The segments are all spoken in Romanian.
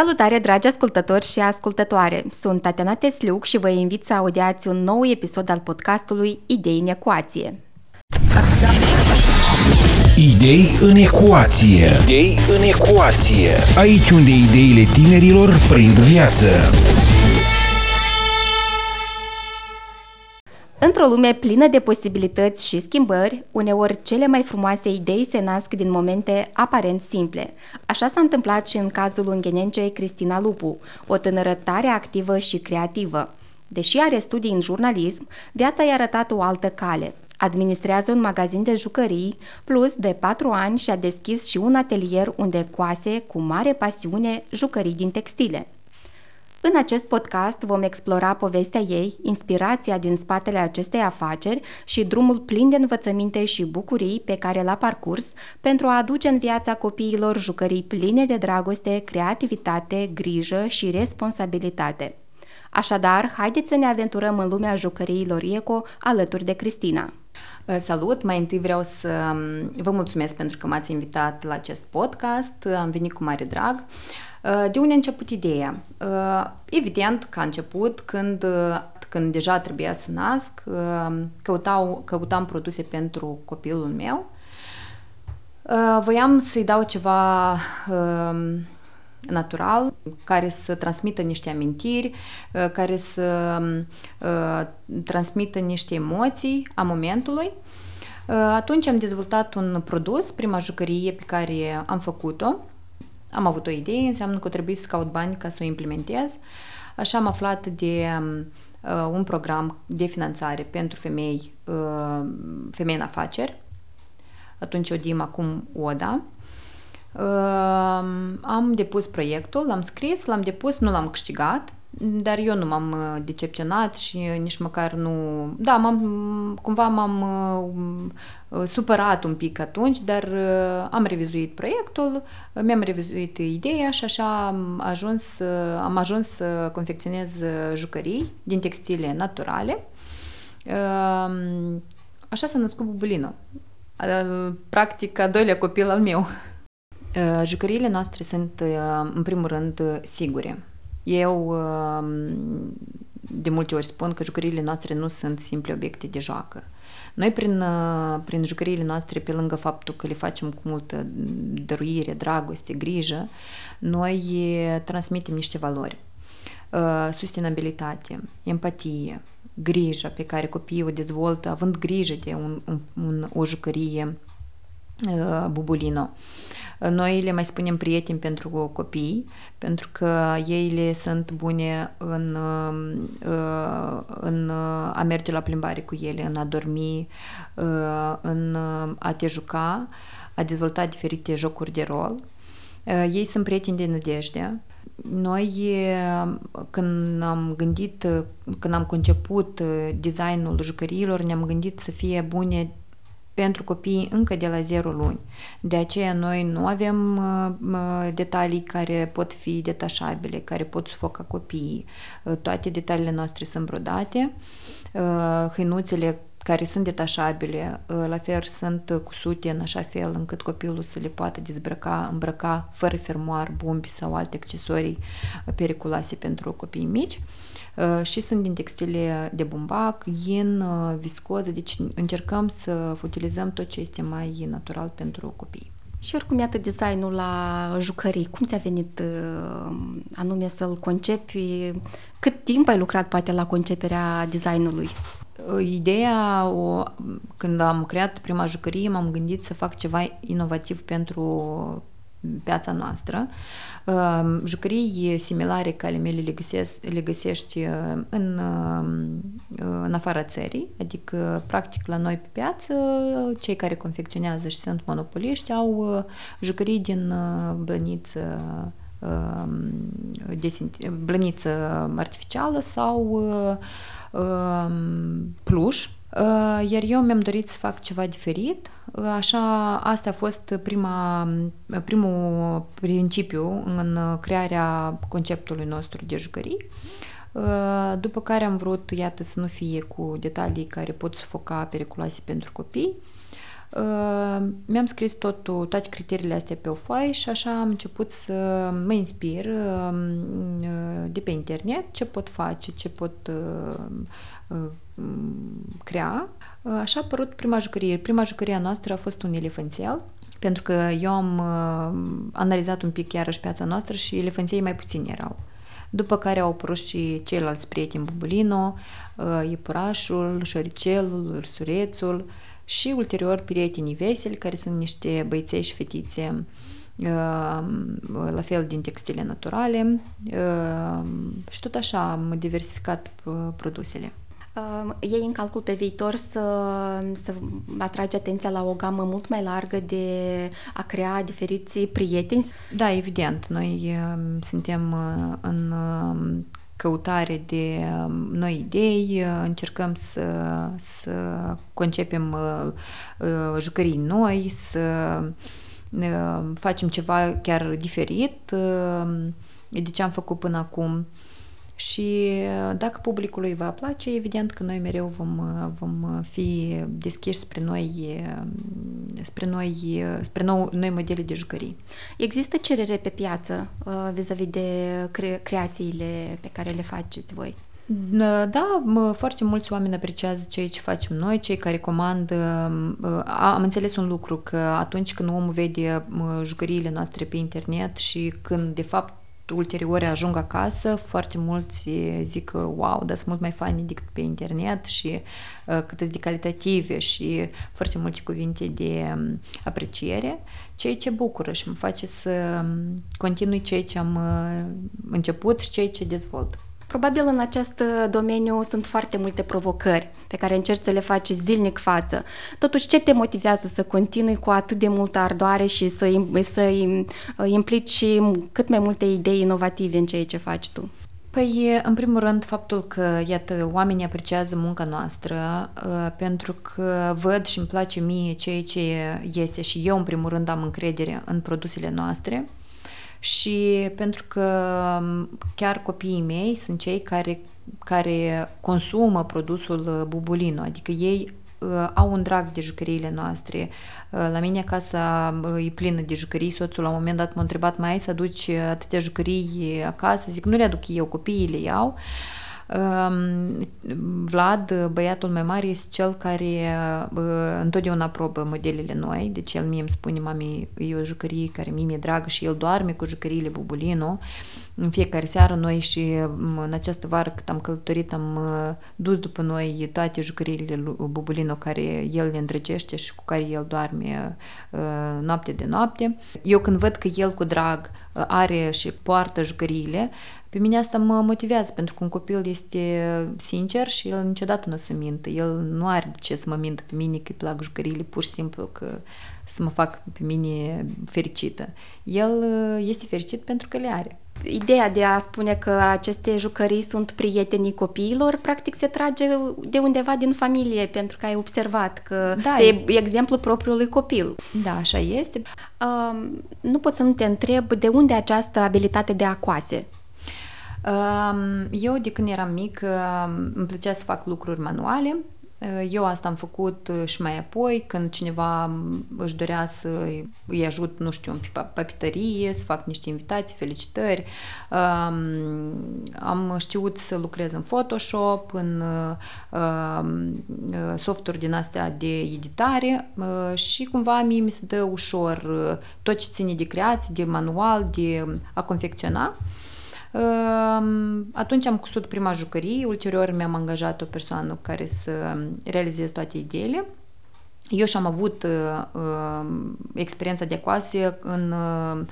Salutare, dragi ascultători și ascultătoare! Sunt Tatiana Tesliuc și vă invit să audiați un nou episod al podcastului Idei în ecuație. Idei în ecuație. Idei în ecuație. Aici unde ideile tinerilor prind viață. Într-o lume plină de posibilități și schimbări, uneori cele mai frumoase idei se nasc din momente aparent simple. Așa s-a întâmplat și în cazul unghenencei Cristina Lupu, o tânără tare activă și creativă. Deși are studii în jurnalism, viața i-a arătat o altă cale. Administrează un magazin de jucării, plus de patru ani și-a deschis și un atelier unde coase cu mare pasiune jucării din textile. În acest podcast vom explora povestea ei, inspirația din spatele acestei afaceri și drumul plin de învățăminte și bucurii pe care l-a parcurs pentru a aduce în viața copiilor jucării pline de dragoste, creativitate, grijă și responsabilitate. Așadar, haideți să ne aventurăm în lumea jucăriilor ECO alături de Cristina. Salut! Mai întâi vreau să um, vă mulțumesc pentru că m-ați invitat la acest podcast. Am venit cu mare drag. Uh, de unde a început ideea? Uh, evident că a început când, uh, când deja trebuia să nasc, căutau, căutam produse pentru copilul meu. Voiam să-i dau ceva natural, care să transmită niște amintiri, care să transmită niște emoții a momentului. Atunci am dezvoltat un produs, prima jucărie pe care am făcut-o, am avut o idee, înseamnă că trebuie să caut bani ca să o implementez. Așa am aflat de uh, un program de finanțare pentru femei, uh, femei în afaceri. Atunci o dim acum ODA. Uh, am depus proiectul, l-am scris, l-am depus, nu l-am câștigat dar eu nu m-am uh, decepționat și nici măcar nu... Da, m-am, cumva m-am uh, supărat un pic atunci, dar uh, am revizuit proiectul, mi-am revizuit ideea și așa am ajuns, am ajuns să confecționez jucării din textile naturale. Așa s-a născut Bubulino. Practic, a doilea copil al meu. Jucăriile noastre sunt, în primul rând, sigure eu um, de multe ori spun că jucăriile noastre nu sunt simple obiecte de joacă. Noi, prin, uh, prin jucăriile noastre, pe lângă faptul că le facem cu multă dăruire, dragoste, grijă, noi transmitem niște valori. Uh, sustenabilitate, empatie, grijă pe care copiii o dezvoltă având grijă de un, un, un, o jucărie uh, bubulino. Noi le mai spunem prieteni pentru copii, pentru că ei le sunt bune în, uh, în a merge la plimbare cu ele, în a dormi, uh, în a te juca, a dezvolta diferite jocuri de rol. Uh, ei sunt prieteni de nădejde. Noi, când am gândit, când am conceput designul jucăriilor, ne-am gândit să fie bune pentru copii încă de la 0 luni. De aceea noi nu avem uh, detalii care pot fi detașabile, care pot sufoca copiii. Uh, toate detaliile noastre sunt brodate. Uh, hâinuțele care sunt detașabile, la fel sunt cusute în așa fel încât copilul să le poată dezbrăca, îmbrăca fără fermoar, bombi sau alte accesorii periculoase pentru copii mici. Uh, și sunt din textile de bumbac, yin, uh, viscoză, deci încercăm să utilizăm tot ce este mai natural pentru copii. Și oricum, iată designul la jucării. Cum ți-a venit uh, anume să-l concepi? Cât timp ai lucrat poate la conceperea designului? Ideea, o, când am creat prima jucărie, m-am gândit să fac ceva inovativ pentru piața noastră. Ehm, jucării similare ca ale mele le, găsesc, le găsești uh, în, uh, în afara țării, adică practic la noi pe piață, cei care confecționează și sunt monopoliști au uh, jucării din blăniță ehm, de blăniță artificială sau ehm, pluș, iar eu mi-am dorit să fac ceva diferit, Așa, asta a fost prima, primul principiu în crearea conceptului nostru de jucării. După care am vrut, iată, să nu fie cu detalii care pot sufoca periculoase pentru copii. Uh, mi-am scris totul, toate criteriile astea pe o foaie și așa am început să mă inspir uh, de pe internet ce pot face, ce pot crea. Așa a apărut prima jucărie. Prima jucărie a noastră a fost un elefanțel, pentru că eu am analizat un pic iarăși piața noastră și elefanței mai puțini erau. După care au apărut și ceilalți prieteni Bubulino, iepurașul, șoricelul, ursurețul, și ulterior prietenii veseli, care sunt niște băiței și fetițe la fel din textile naturale și tot așa am diversificat produsele. Ei în calcul pe viitor să, să atrage atenția la o gamă mult mai largă de a crea diferiți prieteni? Da, evident. Noi suntem în căutare de um, noi idei, uh, încercăm să, să concepem uh, uh, jucării noi, să facem ceva chiar diferit de ce am făcut până acum. Și dacă publicului va place, evident că noi mereu vom, vom fi deschiși spre noi, spre noi, spre nou, noi modele de jucării. Există cerere pe piață vis-a-vis de cre- creațiile pe care le faceți voi? Da, foarte mulți oameni apreciază ceea ce facem noi, cei care comandă. Am înțeles un lucru, că atunci când omul vede jucăriile noastre pe internet și când, de fapt, ulterior ajung acasă, foarte mulți zic că wow, dar sunt mult mai faine decât pe internet și uh, cât de calitative și foarte multe cuvinte de um, apreciere, ceea ce bucură și mă face să um, continui ceea ce am uh, început și ceea ce dezvolt. Probabil în acest domeniu sunt foarte multe provocări pe care încerci să le faci zilnic față. Totuși, ce te motivează să continui cu atât de multă ardoare și să, să implici cât mai multe idei inovative în ceea ce faci tu? Păi, în primul rând, faptul că, iată, oamenii apreciază munca noastră uh, pentru că văd și îmi place mie ceea ce este și eu, în primul rând, am încredere în produsele noastre și pentru că chiar copiii mei sunt cei care, care consumă produsul Bubulino, adică ei uh, au un drag de jucăriile noastre. Uh, la mine acasă uh, e plină de jucării. Soțul la un moment dat m-a întrebat, mai ai să aduci atâtea jucării acasă? Zic, nu le aduc eu, copiii le iau. Uh, Vlad, băiatul meu mare, este cel care întotdeauna aprobă modelele noi, deci el mie îmi spune, mami, e o jucărie care mie mi-e dragă și el doarme cu jucăriile Bubulino. În fiecare seară noi și în această vară cât am călătorit am dus după noi toate jucăriile Bubulino care el le îndrăgește și cu care el doarme noapte de noapte. Eu când văd că el cu drag are și poartă jucăriile, pe mine asta mă motivează, pentru că un copil este sincer și el niciodată nu o să mintă. El nu are de ce să mă mintă pe mine că îi plac jucăriile, pur și simplu că să mă fac pe mine fericită. El uh, este fericit pentru că le are. Ideea de a spune că aceste jucării sunt prietenii copiilor, practic se trage de undeva din familie, pentru că ai observat că da, e exemplu propriului copil. Da, așa este. Uh, nu pot să nu te întreb de unde această abilitate de a coase. Eu, de când eram mic, îmi plăcea să fac lucruri manuale. Eu asta am făcut și mai apoi, când cineva își dorea să îi ajut, nu știu, în papitărie, să fac niște invitații, felicitări. Am știut să lucrez în Photoshop, în softuri din astea de editare și cumva mie mi se dă ușor tot ce ține de creație, de manual, de a confecționa. Atunci am cusut prima jucărie, ulterior mi-am angajat o persoană care să realizeze toate ideile. Eu și-am avut uh, uh, experiența de coase în uh,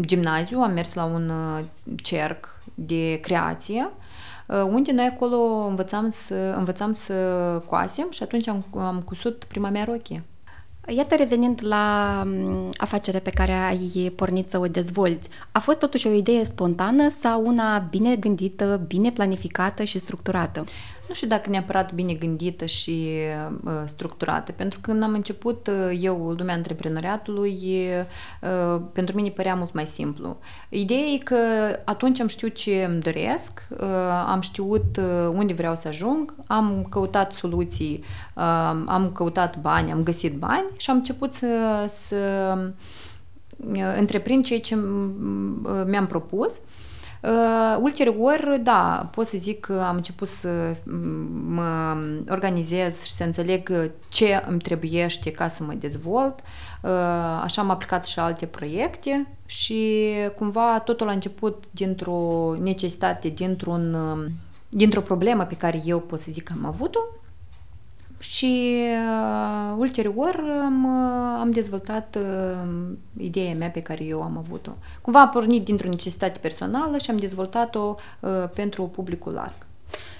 gimnaziu, am mers la un uh, cerc de creație, uh, unde noi acolo învățam să, învățam să coasem și atunci am, am cusut prima mea rochie. Iată, revenind la afacerea pe care ai pornit să o dezvolți, a fost totuși o idee spontană sau una bine gândită, bine planificată și structurată? Nu știu dacă neapărat bine gândită și uh, structurată, pentru că când am început uh, eu lumea antreprenoriatului, uh, pentru mine părea mult mai simplu. Ideea e că atunci am știut ce îmi doresc, uh, am știut uh, unde vreau să ajung, am căutat soluții, uh, am căutat bani, am găsit bani și am început să, să uh, întreprind ceea ce mi-am propus. Uh, ulterior, da, pot să zic că am început să mă organizez și să înțeleg ce îmi trebuiește ca să mă dezvolt. Uh, așa am aplicat și alte proiecte și cumva totul a început dintr-o necesitate, dintr-un, dintr-o problemă pe care eu pot să zic că am avut-o și uh, ulterior am, uh, am dezvoltat uh, ideea mea pe care eu am avut-o. Cumva a pornit dintr-o necesitate personală și am dezvoltat-o uh, pentru publicul larg.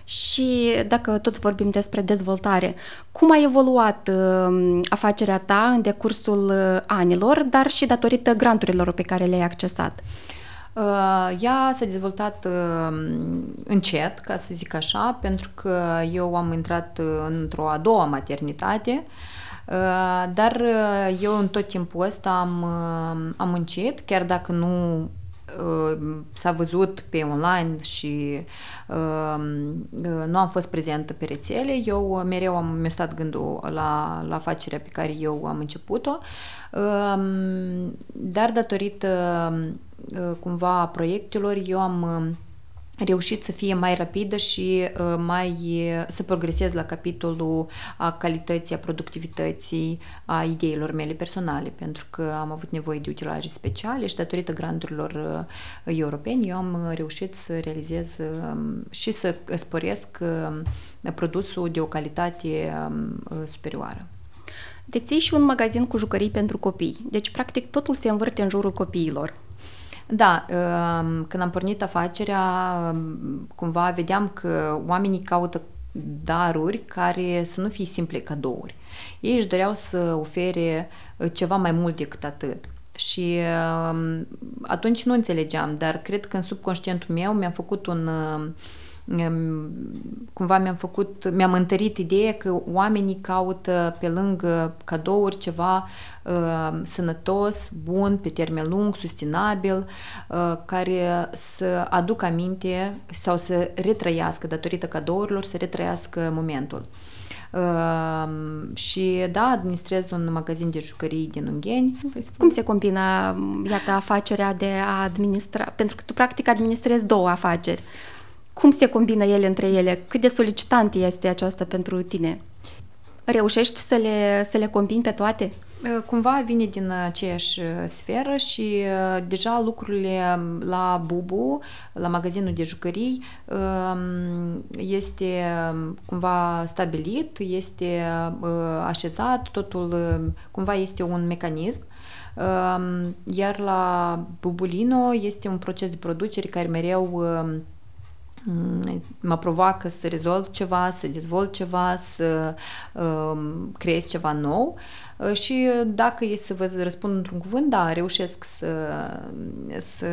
Și dacă tot vorbim despre dezvoltare, cum a evoluat uh, afacerea ta în decursul uh, anilor, dar și datorită granturilor pe care le-ai accesat? Uh, Uh, ea s-a dezvoltat uh, încet, ca să zic așa, pentru că eu am intrat uh, într-o a doua maternitate, dar eu în tot timpul ăsta am, am muncit, chiar dacă nu s-a văzut pe online și nu am fost prezentă pe rețele, eu mereu am mi stat gândul la, la afacerea pe care eu am început-o, dar datorită Uh, cumva a proiectelor, eu am uh, reușit să fie mai rapidă și uh, mai să progresez la capitolul a calității, a productivității, a ideilor mele personale, pentru că am avut nevoie de utilaje speciale și datorită granturilor europene eu am reușit să realizez um, și să sporesc produsul de o calitate um, superioară. Deții și un magazin cu jucării pentru copii, deci practic totul se învârte în jurul copiilor. Da, um, când am pornit afacerea, um, cumva vedeam că oamenii caută daruri care să nu fie simple cadouri. Ei își doreau să ofere uh, ceva mai mult decât atât. Și um, atunci nu înțelegeam, dar cred că în subconștientul meu mi-am făcut un uh, cumva mi-am făcut, mi-am întărit ideea că oamenii caută pe lângă cadouri ceva uh, sănătos, bun, pe termen lung, sustenabil, uh, care să aducă aminte sau să retrăiască datorită cadourilor, să retrăiască momentul. Uh, și da, administrez un magazin de jucării din Ungheni. Cum se combină, iată, afacerea de a administra? Pentru că tu practic administrezi două afaceri. Cum se combină ele între ele? Cât de solicitant este aceasta pentru tine? Reușești să le, să le combini pe toate? Cumva vine din aceeași sferă și deja lucrurile la Bubu, la magazinul de jucării, este cumva stabilit, este așezat, totul cumva este un mecanism iar la Bubulino este un proces de producere care mereu Mm, mă provoacă să rezolv ceva, să dezvolt ceva, să um, creez ceva nou uh, și dacă e să vă răspund într-un cuvânt, da, reușesc să, să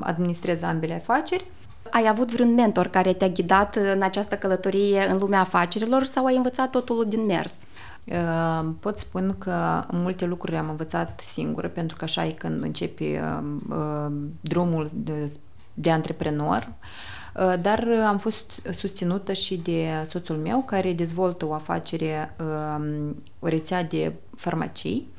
administrez ambele afaceri. Ai avut vreun mentor care te-a ghidat în această călătorie în lumea afacerilor sau ai învățat totul din mers? Uh, pot spun că multe lucruri am învățat singură, pentru că așa e când începi uh, uh, drumul de, de antreprenor. Uh, Uh, dar am fost susținută și de soțul meu care dezvoltă o afacere, um, o rețea de farmacii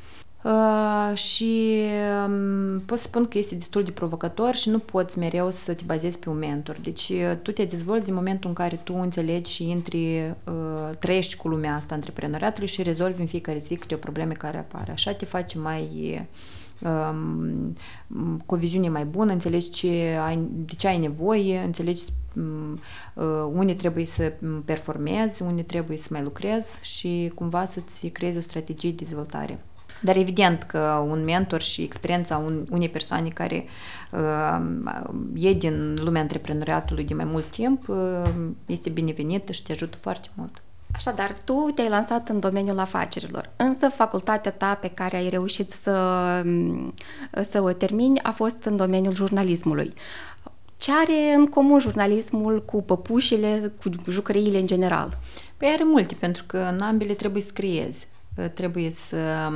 Uh, și um, pot spun că este destul de provocator și nu poți mereu să te bazezi pe un mentor. Deci uh, tu te dezvolți în momentul în care tu înțelegi și intri, uh, trăiești cu lumea asta antreprenoriatului și rezolvi în fiecare zi câte o probleme care apare. Așa te face mai Um, cu o viziune mai bună, înțelegi ce ai, de ce ai nevoie, înțelegi um, uh, unde trebuie să performezi, unde trebuie să mai lucrezi și cumva să-ți creezi o strategie de dezvoltare. Dar evident că un mentor și experiența un, unei persoane care uh, e din lumea antreprenoriatului de mai mult timp uh, este binevenită și te ajută foarte mult. Așadar, tu te-ai lansat în domeniul afacerilor, însă facultatea ta pe care ai reușit să, să o termini a fost în domeniul jurnalismului. Ce are în comun jurnalismul cu păpușile, cu jucăriile în general? Păi are multe, pentru că în ambele trebuie să creezi. Trebuie să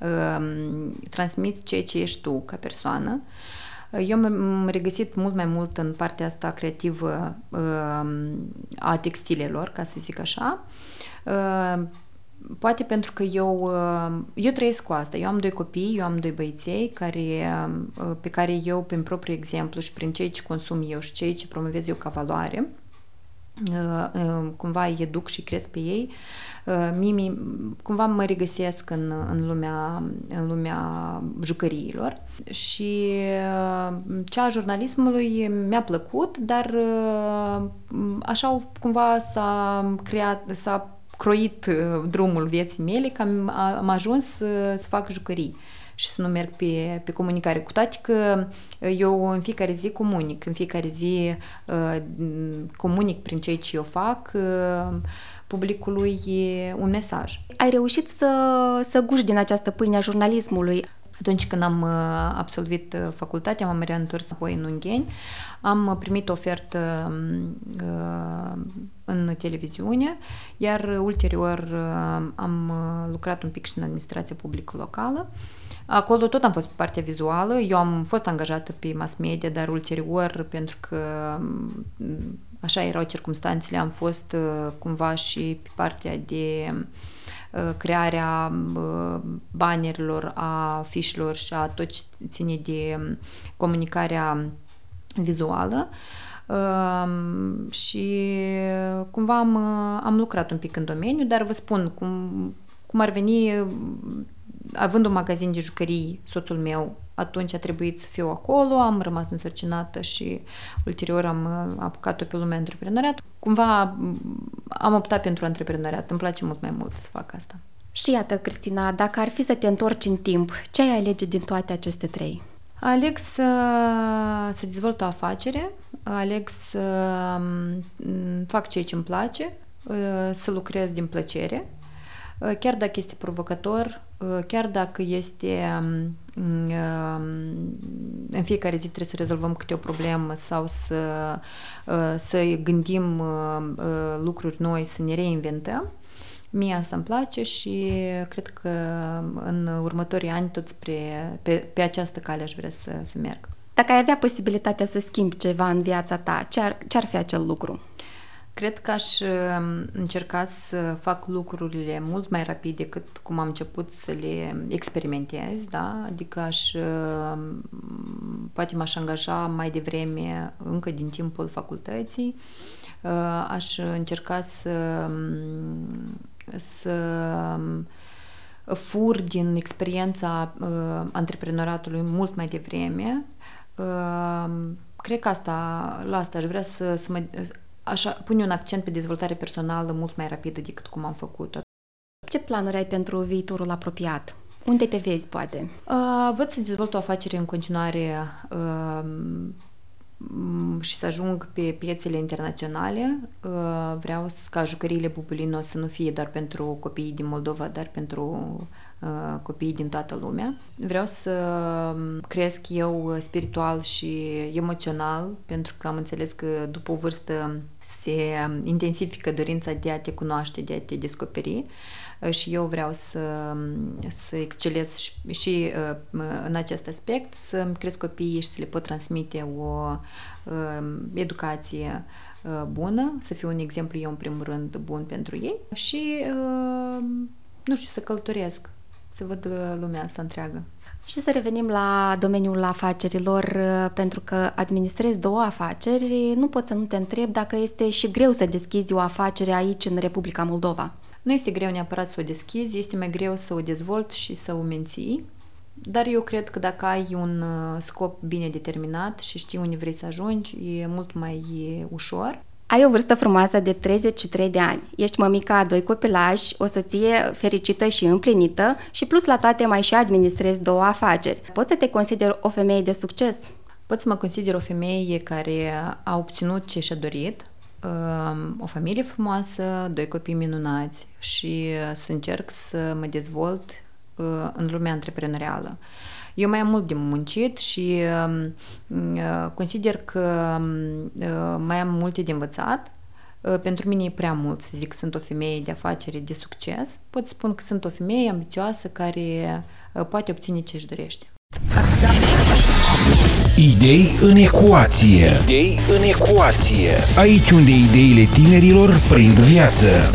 um, transmiți ceea ce ești tu ca persoană. Eu m-am regăsit mult mai mult în partea asta creativă um, a textilelor, ca să zic așa. Poate pentru că eu, uh, eu trăiesc cu asta. Eu am doi copii, eu am doi băiței care, uh, pe care eu, prin propriu exemplu și prin ceea ce consum eu și ceea ce promovez eu ca valoare, uh, cumva îi educ și cresc pe ei, mimi, cumva mă regăsesc în, în, lumea, în lumea jucăriilor. Și cea a jurnalismului mi-a plăcut, dar așa cumva s-a creat, s-a croit uh, drumul vieții mele că am, am ajuns să, să fac jucării și să nu merg pe, pe comunicare. Cu toate că uh, eu în fiecare zi comunic, în fiecare zi uh, comunic prin ceea ce eu fac uh, publicului un mesaj. Ai reușit să, să guși din această pâine a jurnalismului. Atunci când am uh, absolvit facultatea, m-am reîntors apoi în Ungheni, am primit ofertă uh, în televiziune, iar ulterior uh, am uh, lucrat un pic și în administrația publică locală. Acolo tot am fost pe partea vizuală, eu am fost angajată pe mass media, dar ulterior, pentru că um, așa erau circumstanțele, am fost cumva și pe partea de crearea banerilor, a fișilor și a tot ce ține de um, comunicarea vizuală. Uh, și cumva am, am lucrat un pic în domeniu, dar vă spun cum, cum ar veni, având un magazin de jucării, soțul meu, atunci a trebuit să fiu acolo, am rămas însărcinată și ulterior am apucat-o pe lumea antreprenoriat. Cumva am optat pentru antreprenoriat, îmi place mult mai mult să fac asta. Și iată, Cristina, dacă ar fi să te întorci în timp, ce ai alege din toate aceste trei? Aleg să, să dezvolt o afacere, aleg să mm, fac ceea ce îmi place, uh, să lucrez din plăcere, uh, chiar dacă este provocator, uh, chiar dacă este mm, în fiecare zi trebuie să rezolvăm câte o problemă sau să, să gândim lucruri noi, să ne reinventăm, Mie asta îmi place și cred că în următorii ani tot spre, pe, pe această cale aș vrea să, să merg. Dacă ai avea posibilitatea să schimbi ceva în viața ta, ce ar, ce ar fi acel lucru? Cred că aș um, încerca să fac lucrurile mult mai rapid decât cum am început să le experimentez, da? Adică aș, um, poate m-aș angaja mai devreme, încă din timpul facultății, uh, aș încerca să um, să um, fur din experiența uh, antreprenoriatului mult mai devreme. Uh, cred că asta, la asta aș vrea să, să mă, așa, pune un accent pe dezvoltare personală mult mai rapidă decât cum am făcut-o. Ce planuri ai pentru viitorul apropiat? Unde te vezi, poate? Uh, văd să dezvolt o afacere în continuare uh, și să ajung pe piețele internaționale. Uh, vreau ca jucăriile Bubulino să nu fie doar pentru copiii din Moldova, dar pentru uh, copiii din toată lumea. Vreau să um, cresc eu spiritual și emoțional, pentru că am înțeles că după o vârstă se intensifică dorința de a te cunoaște, de a te descoperi și eu vreau să, să excelez și, și în acest aspect, să cresc copiii și să le pot transmite o educație bună, să fiu un exemplu eu în primul rând bun pentru ei și nu știu, să călătoresc, să văd lumea asta întreagă. Și să revenim la domeniul afacerilor, pentru că administrezi două afaceri, nu pot să nu te întreb dacă este și greu să deschizi o afacere aici în Republica Moldova. Nu este greu neapărat să o deschizi, este mai greu să o dezvolți și să o menții. Dar eu cred că dacă ai un uh, scop bine determinat și știi unde vrei să ajungi, e mult mai ușor. Ai o vârstă frumoasă de 33 de ani. Ești mămica a doi copilași, o soție fericită și împlinită și plus la toate mai și administrezi două afaceri. Poți să te consideri o femeie de succes? Pot să mă consider o femeie care a obținut ce și-a dorit, o familie frumoasă, doi copii minunați și uh, să încerc să mă dezvolt uh, în lumea antreprenorială. Eu mai am mult de muncit și uh, consider că uh, mai am multe de învățat. Uh, pentru mine e prea mult să zic că sunt o femeie de afaceri de succes. Pot spun că sunt o femeie ambițioasă care uh, poate obține ce își dorește. Idei în ecuație. Idei în ecuație. Aici unde ideile tinerilor prind viață.